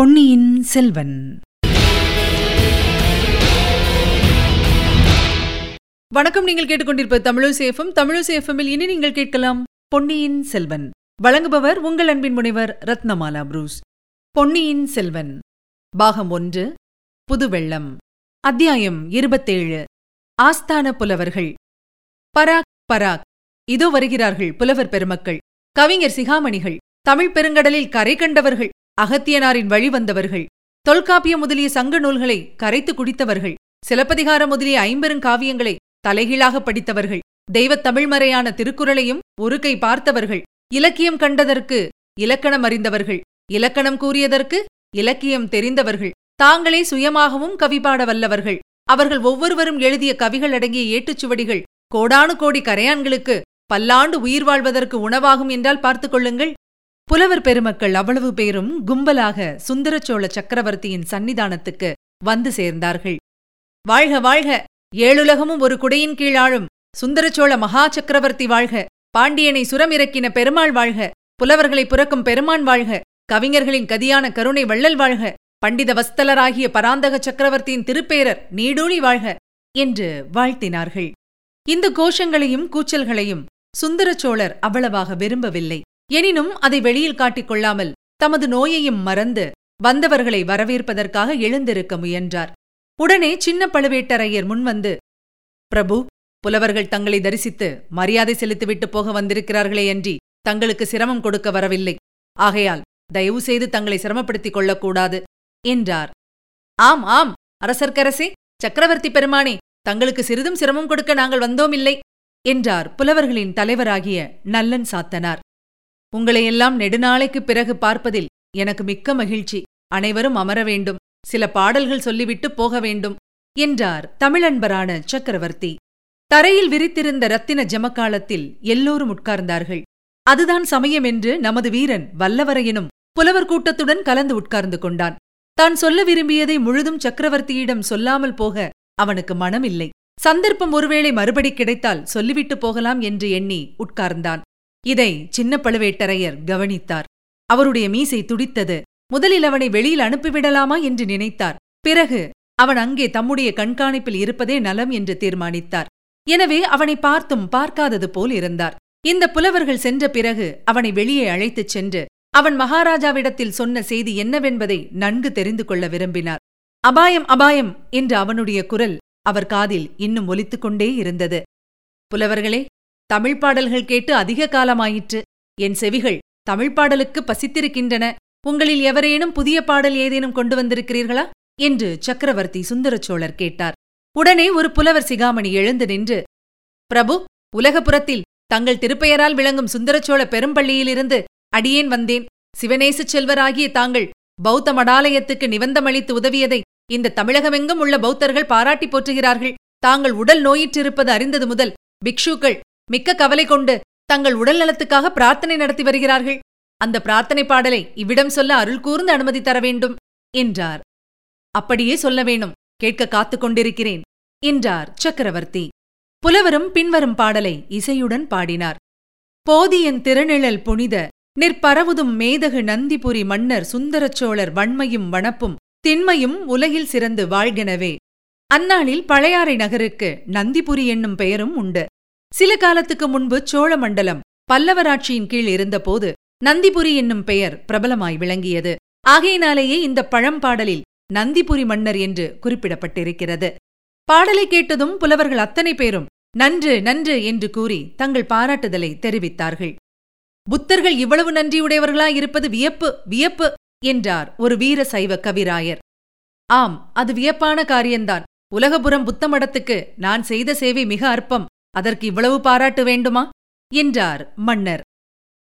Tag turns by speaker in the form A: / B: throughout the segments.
A: பொன்னியின் செல்வன். வணக்கம் நீங்கள் கேட்டுக்கொண்டிருப்ப தமிழசேஃபம் தமிழசேஃபமில் இனி நீங்கள் கேட்கலாம் பொன்னியின் செல்வன். வழங்குபவர் உங்கள் அன்பின் முனைவர் ரத்னமாலா புரூஸ். பொன்னியின் செல்வன். பாகம் ஒன்று புதுவெள்ளம். அத்தியாயம் இருபத்தேழு ஆஸ்தான புலவர்கள். பராக் பராக். இதோ வருகிறார்கள் புலவர் பெருமக்கள். கவிஞர் சிகாமணிகள். தமிழ் பெருங்கடலில் கரை கண்டவர்கள். அகத்தியனாரின் வழி வந்தவர்கள். தொல்காப்பியம் முதலிய சங்க நூல்களை கரைத்து குடித்தவர்கள். சிலப்பதிகாரம் முதலிய ஐம்பெருங்காவியங்களை தலைகீழாக படித்தவர்கள். தெய்வத் தமிழ்மறையான திருக்குறளையும் ஒரு கை பார்த்தவர்கள். இலக்கியம் கண்டதற்கு இலக்கணம் அறிந்தவர்கள். இலக்கணம் கூறியதற்கு இலக்கியம் தெரிந்தவர்கள். தாங்களே சுயமாகவும் கவி பாட வல்லவர்கள். அவர்கள் ஒவ்வொருவரும் எழுதிய கவிகள் அடங்கிய ஏட்டுச்சுவடிகள் கோடானு கோடி கரையான்களுக்கு பல்லாண்டு உயிர் வாழ்வதற்கு உணவாகும் என்றால் பார்த்துக் கொள்ளுங்கள். புலவர் பெருமக்கள் அவ்வளவு பேரும் கும்பலாக சுந்தரச்சோழ சக்கரவர்த்தியின் சன்னிதானத்துக்கு வந்து சேர்ந்தார்கள். வாழ்க வாழ்க! ஏழுலகமும் ஒரு குடையின் கீழ் சுந்தரச்சோழ மகா சக்கரவர்த்தி வாழ்க! பாண்டியனை சுரமிறக்கின பெருமாள் வாழ்க! புலவர்களை புறக்கும் பெருமான் வாழ்க! கவிஞர்களின் கதியான கருணை வள்ளல் வாழ்க! பண்டித வஸ்தலராகிய பராந்தக சக்கரவர்த்தியின் திருப்பேரர் நீடூழி வாழ்க! என்று வாழ்த்தினார்கள். இந்த கோஷங்களையும் கூச்சல்களையும் சுந்தரச்சோழர் அவ்வளவாக விரும்பவில்லை. எனினும் அதை வெளியில் காட்டிக் கொள்ளாமல் தமது நோயையும் மறந்து வந்தவர்களை வரவேற்பதற்காக எழுந்திருக்க முயன்றார். உடனே சின்ன பழுவேட்டரையர் முன்வந்து பிரபு புலவர்கள் தங்களை தரிசித்து மரியாதை செலுத்திவிட்டு போக வந்திருக்கிறார்களே அன்றி தங்களுக்கு சிரமம் கொடுக்க வரவில்லை. ஆகையால் தயவு செய்து தங்களை சிரமப்படுத்திக் கொள்ளக்கூடாது என்றார். ஆம் ஆம் அரசர்க்கரசே சக்கரவர்த்தி பெருமானே தங்களுக்கு சிறிதும் சிரமம் கொடுக்க நாங்கள் வந்தோமில்லை என்றார் புலவர்களின் தலைவராகிய நல்லன் சாத்தனார். உங்களையெல்லாம் நெடுநாளைக்குப் பிறகு பார்ப்பதில் எனக்கு மிக்க மகிழ்ச்சி. அனைவரும் அமர வேண்டும். சில பாடல்கள் சொல்லிவிட்டு போக வேண்டும் என்றார் தமிழன்பரான சக்கரவர்த்தி. தரையில் விரித்திருந்த ரத்தின ஜமக்காலத்தில் எல்லோரும் உட்கார்ந்தார்கள். அதுதான் சமயம் என்று நமது வீரன் வல்லவரையனும் புலவர் கூட்டத்துடன் கலந்து உட்கார்ந்து கொண்டான். தான் சொல்ல விரும்பியதை முழுதும் சக்கரவர்த்தியிடம் சொல்லாமல் போக அவனுக்கு மனமில்லை. சந்தர்ப்பம் ஒருவேளை மறுபடி கிடைத்தால் சொல்லிவிட்டு போகலாம் என்று எண்ணி உட்கார்ந்தான். இதை சின்ன பழுவேட்டரையர் கவனித்தார். அவருடைய மீசை துடித்தது. முதலில் அவனை வெளியில் அனுப்பிவிடலாமா என்று நினைத்தார். பிறகு அவன் அங்கே தம்முடைய கண்காணிப்பில் இருப்பதே நலம் என்று தீர்மானித்தார். எனவே அவனை பார்த்தும் பார்க்காதது போல் இருந்தார். இந்த புலவர்கள் சென்ற பிறகு அவனை வெளியே அழைத்துச் சென்று அவன் மகாராஜாவிடத்தில் சொன்ன செய்தி என்னவென்பதை நன்கு தெரிந்து கொள்ள விரும்பினார். அபாயம் அபாயம் என்று அவனுடைய குரல் அவர் காதில் இன்னும் ஒலித்துக் கொண்டே இருந்தது. புலவர்களே தமிழ் பாடல்கள் கேட்டு அதிக காலமாயிற்று. என் செவிகள் தமிழ் பாடலுக்கு பசித்திருக்கின்றன. உங்களில் எவரேனும் புதிய பாடல் ஏதேனும் கொண்டு வந்திருக்கிறீர்களா? என்று சக்கரவர்த்தி சுந்தரச்சோழர் கேட்டார். உடனே ஒரு புலவர் சிகாமணி எழுந்து நின்று பிரபு உலகபுரத்தில் தங்கள் திருப்பெயரால் விளங்கும் சுந்தரச்சோழ பெரும்பள்ளியிலிருந்து அடியேன் வந்தேன். சிவநேசச் செல்வராகிய தாங்கள் பௌத்த மடாலயத்துக்கு நிபந்தமளித்து உதவியதை இந்த தமிழகமெங்கும் உள்ள பௌத்தர்கள் பாராட்டி போற்றுகிறார்கள். தாங்கள் உடல் நோயிற்றிருப்பது அறிந்தது முதல் பிக்ஷுக்கள் மிக்க கவலை கொண்டு தங்கள் உடல் நலத்துக்காக பிரார்த்தனை நடத்தி வருகிறார்கள். அந்த பிரார்த்தனை பாடலை இவ்விடம் சொல்ல அருள் கூர்ந்து அனுமதி தர வேண்டும் என்றார். அப்படியே சொல்ல வேணும் கேட்க காத்துக் கொண்டிருக்கிறேன் என்றார் சக்கரவர்த்தி. புலவரும் பின்வரும் பாடலை இசையுடன் பாடினார். போதியன் திருநிழல் புனித நிற்பரவுதும் மேதகு நந்திபுரி மன்னர் சுந்தரச்சோழர் வன்மையும் வனப்பும் திண்மையும் உலகில் சிறந்து வாழ்கெனவே. அந்நாளில் பழையாறை நகருக்கு நந்திபுரி என்னும் பெயரும் உண்டு. சில காலத்துக்கு முன்பு சோழ மண்டலம் பல்லவராட்சியின் கீழ் இருந்தபோது நந்திபுரி என்னும் பெயர் பிரபலமாய் விளங்கியது. ஆகையினாலேயே இந்த பழம்பாடலில் நந்திபுரி மன்னர் என்று குறிப்பிடப்பட்டிருக்கிறது. பாடலை கேட்டதும் புலவர்கள் அத்தனை பேரும் நன்று நன்று என்று கூறி தங்கள் பாராட்டுதலை தெரிவித்தார்கள். புத்தர்கள் இவ்வளவு நன்றியுடையவர்களாயிருப்பது வியப்பு வியப்பு என்றார் ஒரு வீர சைவ கவிராயர். ஆம் அது வியப்பான காரியந்தான் உலகபுரம் புத்தமடத்துக்கு நான் செய்த சேவை மிக அற்பம். அதற்கு இவ்வளவு பாராட்டு வேண்டுமா? என்றார் மன்னர்.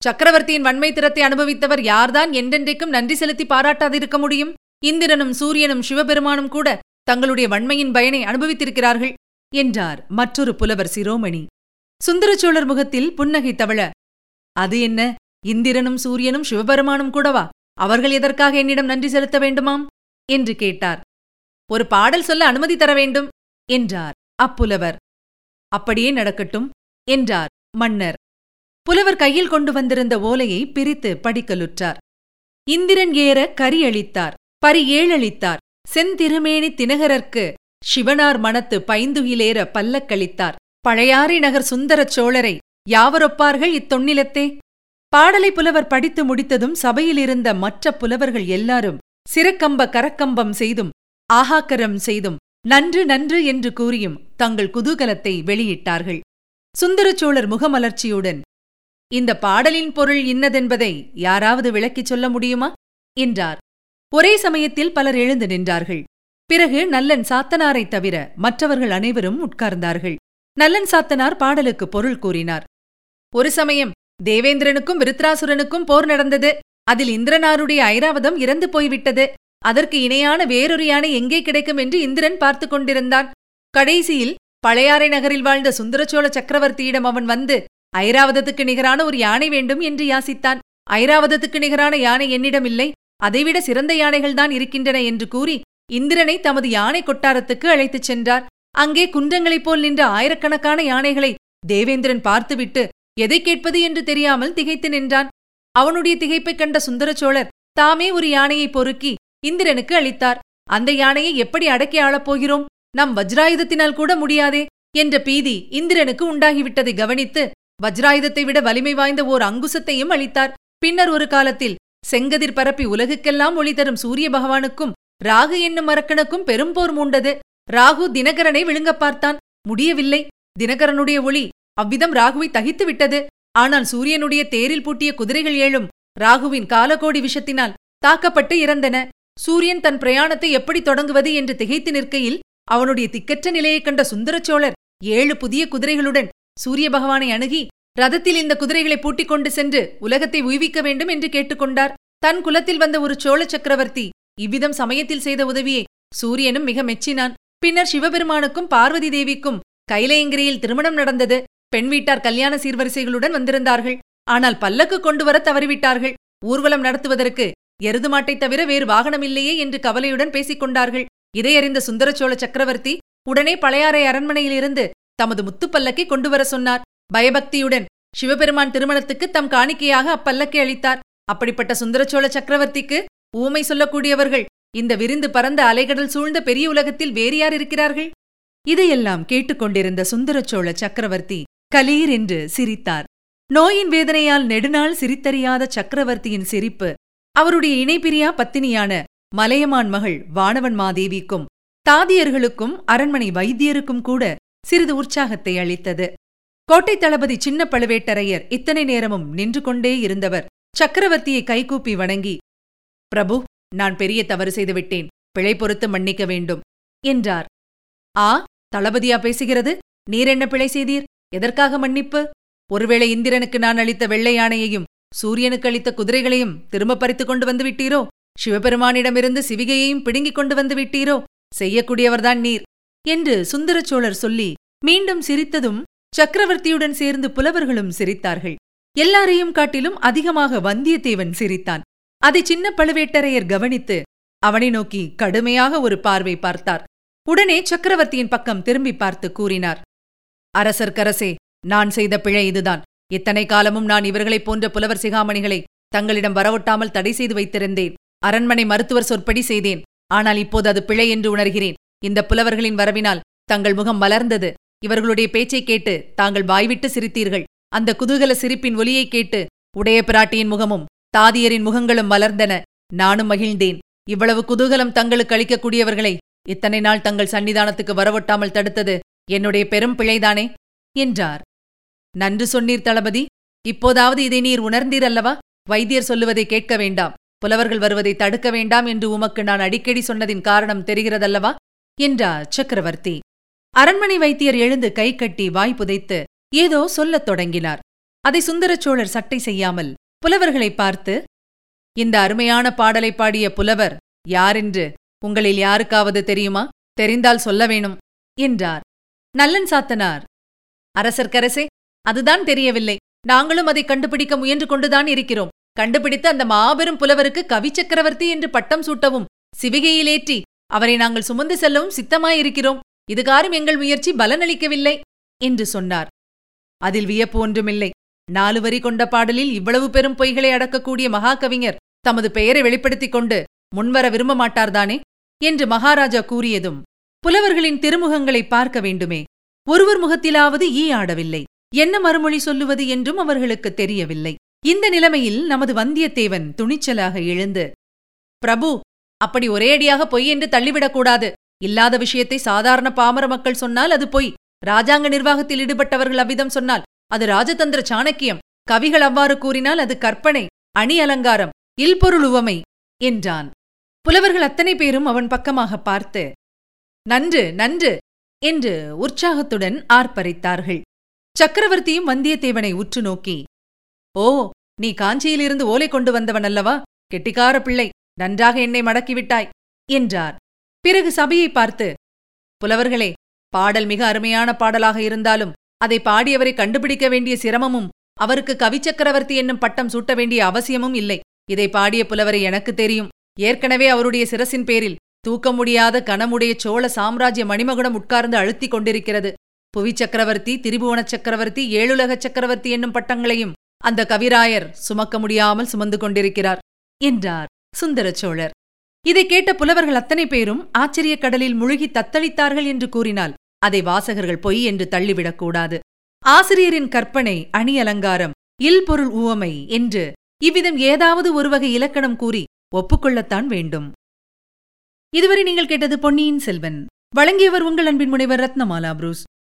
A: சக்கரவர்த்தியின் வன்மை திறத்தை அனுபவித்தவர் யார்தான் என்றென்றைக்கும் நன்றி செலுத்தி பாராட்டாதிருக்க முடியும்? இந்திரனும் சூரியனும் சிவபெருமானும் கூட தங்களுடைய வன்மையின் பயனை அனுபவித்திருக்கிறார்கள் என்றார் மற்றொரு புலவர் சிரோமணி. சுந்தரச்சோழர் முகத்தில் புன்னகை தவழ அது என்ன? இந்திரனும் சூரியனும் சிவபெருமானும் கூடவா? அவர்கள் எதற்காக என்னிடம் நன்றி செலுத்த வேண்டுமாம்? என்று கேட்டார். ஒரு பாடல் சொல்ல அனுமதி தர வேண்டும் என்றார் அப்புலவர். அப்படியே நடக்கட்டும் என்றார் மன்னர். புலவர் கையில் கொண்டு வந்திருந்த ஓலையை பிரித்து படிக்கலுற்றார். இந்திரன் ஏற கரி அளித்தார் பரி ஏழளித்தார் செந்திருமேனி தினகரர்க்கு சிவனார் மனத்து பைந்துகிலேற பல்லக்களித்தார் பழையாறை நகர் சுந்தரச் சோழரை யாவரொப்பார்கள் இத்தொன்னிலத்தே? பாடலை புலவர் படித்து முடித்ததும் சபையிலிருந்த மற்ற புலவர்கள் எல்லாரும் சிறக்கம்ப கரக்கம்பம் செய்தும் ஆகாக்கரம் செய்தும் நன்று நன்று என்று கூறியும் தங்கள் குதூகலத்தை வெளியிட்டார்கள். சுந்தரச்சோழர் முகமலர்ச்சியுடன் இந்த பாடலின் பொருள் இன்னதென்பதை யாராவது விளக்கிச் சொல்ல முடியுமா? என்றார். ஒரே சமயத்தில் பலர் எழுந்து நின்றார்கள். பிறகு நல்லன் சாத்தனாரைத் தவிர மற்றவர்கள் அனைவரும் உட்கார்ந்தார்கள். நல்லன் சாத்தனார் பாடலுக்கு பொருள் கூறினார். ஒரு சமயம் தேவேந்திரனுக்கும் விருத்ராசுரனுக்கும் போர் நடந்தது. அதில் இந்திரனாருடைய ஐராவதம் இறந்து போய்விட்டது. அதற்கு இணையான வேறொரு யானை எங்கே கிடைக்கும் என்று இந்திரன் பார்த்து கொண்டிருந்தான். கடைசியில் பழையாறை நகரில் வாழ்ந்த சுந்தரச்சோழ சக்கரவர்த்தியிடம் அவன் வந்து ஐராவதத்துக்கு நிகரான ஒரு யானை வேண்டும் என்று யாசித்தான். ஐராவதத்துக்கு நிகரான யானை என்னிடம் இல்லை அதைவிட சிறந்த யானைகள்தான் இருக்கின்றன என்று கூறி இந்திரனை தமது யானை கொட்டாரத்துக்கு அழைத்துச் சென்றார். அங்கே குன்றங்களைப் போல் நின்ற ஆயிரக்கணக்கான யானைகளை தேவேந்திரன் பார்த்துவிட்டு எதை கேட்பது என்று தெரியாமல் திகைத்து நின்றான். அவனுடைய திகைப்பைக் கண்ட சுந்தரச்சோழர் தாமே ஒரு யானையை பொறுக்கி இந்திரனுக்கு அளித்தார். அந்த யானையை எப்படி அடக்கி ஆளப் போகிறோம்? நம் வஜ்ராயுதத்தினால் கூட முடியாதே என்ற பீதி இந்திரனுக்கு உண்டாகிவிட்டதை கவனித்து வஜ்ராயுதத்தை விட வலிமை வாய்ந்த ஓர் அங்குசத்தையும் அளித்தார். பின்னர் ஒரு காலத்தில் செங்கதிர் பரப்பி உலகுக்கெல்லாம் ஒளி தரும் சூரிய பகவானுக்கும் ராகு என்னும் அரக்கனுக்கும் பெரும் போர் மூண்டது. ராகு தினகரனை விழுங்கப் பார்த்தான். முடியவில்லை. தினகரனுடைய ஒளி அவ்விதம் ராகுவை தகித்து விட்டது. ஆனால் சூரியனுடைய தேரில் பூட்டிய குதிரைகள் ஏழும் ராகுவின் காலகோடி விஷத்தினால் தாக்கப்பட்டு இறந்தன. சூரியன் தன் பிரயாணத்தை எப்படி தொடங்குவது என்று திகைத்து நிற்கையில் அவனுடைய திக்கற்ற நிலையைக் கண்ட சுந்தரச்சோழர் ஏழு புதிய குதிரைகளுடன் சூரிய பகவானை அணுகி ரதத்தில் இந்த குதிரைகளை பூட்டிக் கொண்டு சென்று உலகத்தை உய்விக்க வேண்டும் என்று கேட்டுக்கொண்டார் தன் குலத்தில் வந்த ஒரு சோழ சக்கரவர்த்தி இவ்விதம் சமயத்தில் செய்த உதவியை சூரியனும் மிக மெச்சினான். பின்னர் சிவபெருமானுக்கும் பார்வதி தேவிக்கும் கைலையங்கிரியில் திருமணம் நடந்தது. பெண் வீட்டார் கல்யாண சீர்வரிசைகளுடன் வந்திருந்தார்கள். ஆனால் பல்லக்கு கொண்டு வர தவறிவிட்டார்கள். ஊர்வலம் நடத்துவதற்கு எருது மாட்டை தவிர வேறு வாகனமில்லையே என்று கவலையுடன் பேசிக் கொண்டார்கள். இதையறிந்த சுந்தரச்சோழ சக்கரவர்த்தி உடனே பழையாறை அரண்மனையிலிருந்து தமது முத்துப்பல்லக்கை கொண்டு வர சொன்னார். பயபக்தியுடன் சிவபெருமான் திருமணத்துக்கு தம் காணிக்கையாக அப்பல்லக்கை அளித்தார். அப்படிப்பட்ட சுந்தரச்சோழ சக்கரவர்த்திக்கு ஊமை சொல்லக்கூடியவர்கள் இந்த விரிந்து பறந்த அலைகடல் சூழ்ந்த பெரிய உலகத்தில் வேறு யார் இருக்கிறார்கள்? இதையெல்லாம் கேட்டுக்கொண்டிருந்த சுந்தரச்சோழ சக்கரவர்த்தி கலீர் என்று சிரித்தார். நோயின் வேதனையால் நெடுநாள் சிரித்தறியாத சக்கரவர்த்தியின் சிரிப்பு அவருடைய இணைபிரியா பத்தினியான மலையமான் மகள் வானவன் மாதேவிக்கும் தாதியர்களுக்கும் அரண்மனை வைத்தியருக்கும் கூட சிறிது உற்சாகத்தை அளித்தது. கோட்டை தளபதி சின்ன பழுவேட்டரையர் இத்தனை நேரமும் நின்று கொண்டே இருந்தவர் சக்கரவர்த்தியை கைகூப்பி வணங்கி பிரபு நான் பெரிய தவறு செய்துவிட்டேன் பிழை பொறுத்து மன்னிக்க வேண்டும். என்றார். ஆ தளபதியா பேசுகிறது? நீர் என்ன பிழை செய்தீர்? எதற்காக மன்னிப்பு? ஒருவேளை இந்திரனுக்கு நான் அளித்த வெள்ளை யானையையும் சூரியனுக்கு அளித்த குதிரைகளையும் திரும்ப பறித்துக் கொண்டு வந்து விட்டீரோ? சிவபெருமானிடமிருந்து சிவிகையையும் பிடுங்கிக் கொண்டு வந்து விட்டீரோ? செய்யக்கூடியவர்தான் நீர். என்று சுந்தரச்சோழர் சொல்லி மீண்டும் சிரித்ததும் சக்கரவர்த்தியுடன் சேர்ந்து புலவர்களும் சிரித்தார்கள். எல்லாரையும் காட்டிலும் அதிகமாக வந்தியத்தேவன் சிரித்தான். அதை சின்ன பழுவேட்டரையர் கவனித்து அவனை நோக்கி கடுமையாக ஒரு பார்வை பார்த்தார். உடனே சக்கரவர்த்தியின் பக்கம் திரும்பி பார்த்து கூறினார். அரசர்க்கரசே நான் செய்த பிழை இதுதான். இத்தனை காலமும் நான் இவர்களைப் போன்ற புலவர் சிகாமணிகளை தங்களிடம் வரவொட்டாமல் தடை செய்து வைத்திருந்தேன். அரண்மனை மருத்துவர் சொற்படி செய்தேன். ஆனால் இப்போது அது பிழை என்று உணர்கிறேன். இந்த புலவர்களின் வரவினால் தங்கள் முகம் மலர்ந்தது. இவர்களுடைய பேச்சைக் கேட்டு தாங்கள் வாய்விட்டு சிரித்தீர்கள். அந்த குதூகல சிரிப்பின் ஒலியைக் கேட்டு உடைய பிராட்டியின் முகமும் தாதியரின் முகங்களும் மலர்ந்தன. நானும் மகிழ்ந்தேன். இவ்வளவு குதூகலம் தங்களுக்கு அளிக்கக்கூடியவர்களை இத்தனை நாள் தங்கள் சன்னிதானத்துக்கு வரவொட்டாமல் தடுத்தது என்னுடைய பெரும் பிழைதானே? என்றார். நன்று சொன்னீர் தளபதி. இப்போதாவது இதை நீர் உணர்ந்தீர் அல்லவா? வைத்தியர் சொல்லுவதை கேட்க வேண்டாம். புலவர்கள் வருவதை தடுக்க வேண்டாம் என்று உமக்கு நான் அடிக்கடி சொன்னதின் காரணம் தெரிகிறதல்லவா? என்றார் சக்கரவர்த்தி. அரண்மனை வைத்தியர் எழுந்து கை கட்டி வாய் புதைத்து ஏதோ சொல்லத் தொடங்கினார். அதை சுந்தரச்சோழர் சட்டை செய்யாமல் புலவர்களை பார்த்து இந்த அருமையான பாடலை பாடிய புலவர் யாரென்று உங்களில் யாருக்காவது தெரியுமா? தெரிந்தால் சொல்ல வேணும் என்றார். நல்லன் சாத்தனார். அரசர்க்கரசே அதுதான் தெரியவில்லை. நாங்களும் அதை கண்டுபிடிக்க முயன்று கொண்டுதான் இருக்கிறோம். கண்டுபிடித்து அந்த மாபெரும் புலவருக்கு கவி சக்கரவர்த்தி என்று பட்டம் சூட்டவும் சிவிகையிலேற்றி அவரை நாங்கள் சுமந்து செல்லவும் சித்தமாயிருக்கிறோம். இதுகாரும் எங்கள் முயற்சி பலனளிக்கவில்லை என்று சொன்னார். அதில் வியப்பு ஒன்றுமில்லை. நாலு வரி கொண்ட பாடலில் இவ்வளவு பெரும் பொய்களை அடக்கக்கூடிய மகாகவிஞர் தமது பெயரை வெளிப்படுத்திக் கொண்டு முன்வர விரும்ப மாட்டார்தானே? என்று மகாராஜா கூறியதும் புலவர்களின் திருமுகங்களை பார்க்க வேண்டுமே. ஒருவர் முகத்திலாவது ஈ ஆடவில்லை. என்ன மறுமொழி சொல்லுவது என்றும் அவர்களுக்கு தெரியவில்லை. இந்த நிலைமையில் நமது வந்தியத்தேவன் துணிச்சலாக எழுந்து பிரபு அப்படி ஒரேடியாக பொய் என்று தள்ளிவிடக்கூடாது இல்லாத விஷயத்தை சாதாரண பாமர மக்கள் சொன்னால் அது பொய். ராஜாங்க நிர்வாகத்தில் ஈடுபட்டவர்கள் அவ்விதம் சொன்னால் அது ராஜதந்திர சாணக்கியம். கவிகள் அவ்வாறு கூறினால் அது கற்பனை அணி அலங்காரம் இல்பொருள் உவமை என்றான். புலவர்கள் அத்தனை பேரும் அவன் பக்கமாக பார்த்து நன்று நன்று என்று உற்சாகத்துடன் ஆர்ப்பரித்தார்கள். சக்கரவர்த்தியும் வந்தியத்தேவனை உற்று நோக்கி ஓ நீ காஞ்சியிலிருந்து ஓலை கொண்டு வந்தவன் அல்லவா கெட்டிக்கார பிள்ளை நன்றாக என்னை மடக்கிவிட்டாய் என்றார். பிறகு சபையை பார்த்து புலவர்களே பாடல் மிக அருமையான பாடலாக இருந்தாலும் அதை பாடியவரை கண்டுபிடிக்க வேண்டிய சிரமமும் அவருக்கு கவிச்சக்கரவர்த்தி என்னும் பட்டம் சூட்ட வேண்டிய அவசியமும் இல்லை. இதை பாடிய புலவரை எனக்கு தெரியும். ஏற்கனவே அவருடைய சிரசின் பேரில் தூக்க முடியாத கனமுடைய சோழ சாம்ராஜ்ய மணிமகுடம் உட்கார்ந்து அழுத்திக் கொண்டிருக்கிறது. புவி சக்கரவர்த்தி திரிபுவன சக்கரவர்த்தி ஏழுலக சக்கரவர்த்தி என்னும் பட்டங்களையும் அந்த கவிராயர் சுமக்க முடியாமல் சுமந்து கொண்டிருக்கிறார் என்றார் சுந்தர சோழர். இதை கேட்ட புலவர்கள் அத்தனை பேரும் ஆச்சரியக் கடலில் முழுகி தத்தளித்தார்கள் என்று கூறினால் அதை வாசகர்கள் பொய் என்று தள்ளிவிடக்கூடாது ஆசிரியரின் கற்பனை அணி அலங்காரம் இல்பொருள் உவமை என்று இவ்விதம் ஏதாவது ஒரு வகை இலக்கணம் கூறி ஒப்புக்கொள்ளத்தான் வேண்டும். இதுவரை நீங்கள் கேட்டது பொன்னியின் செல்வன். வழங்கியவர் உங்கள் அன்பின் முனைவர் ரத்னமாலா புரூஸ்.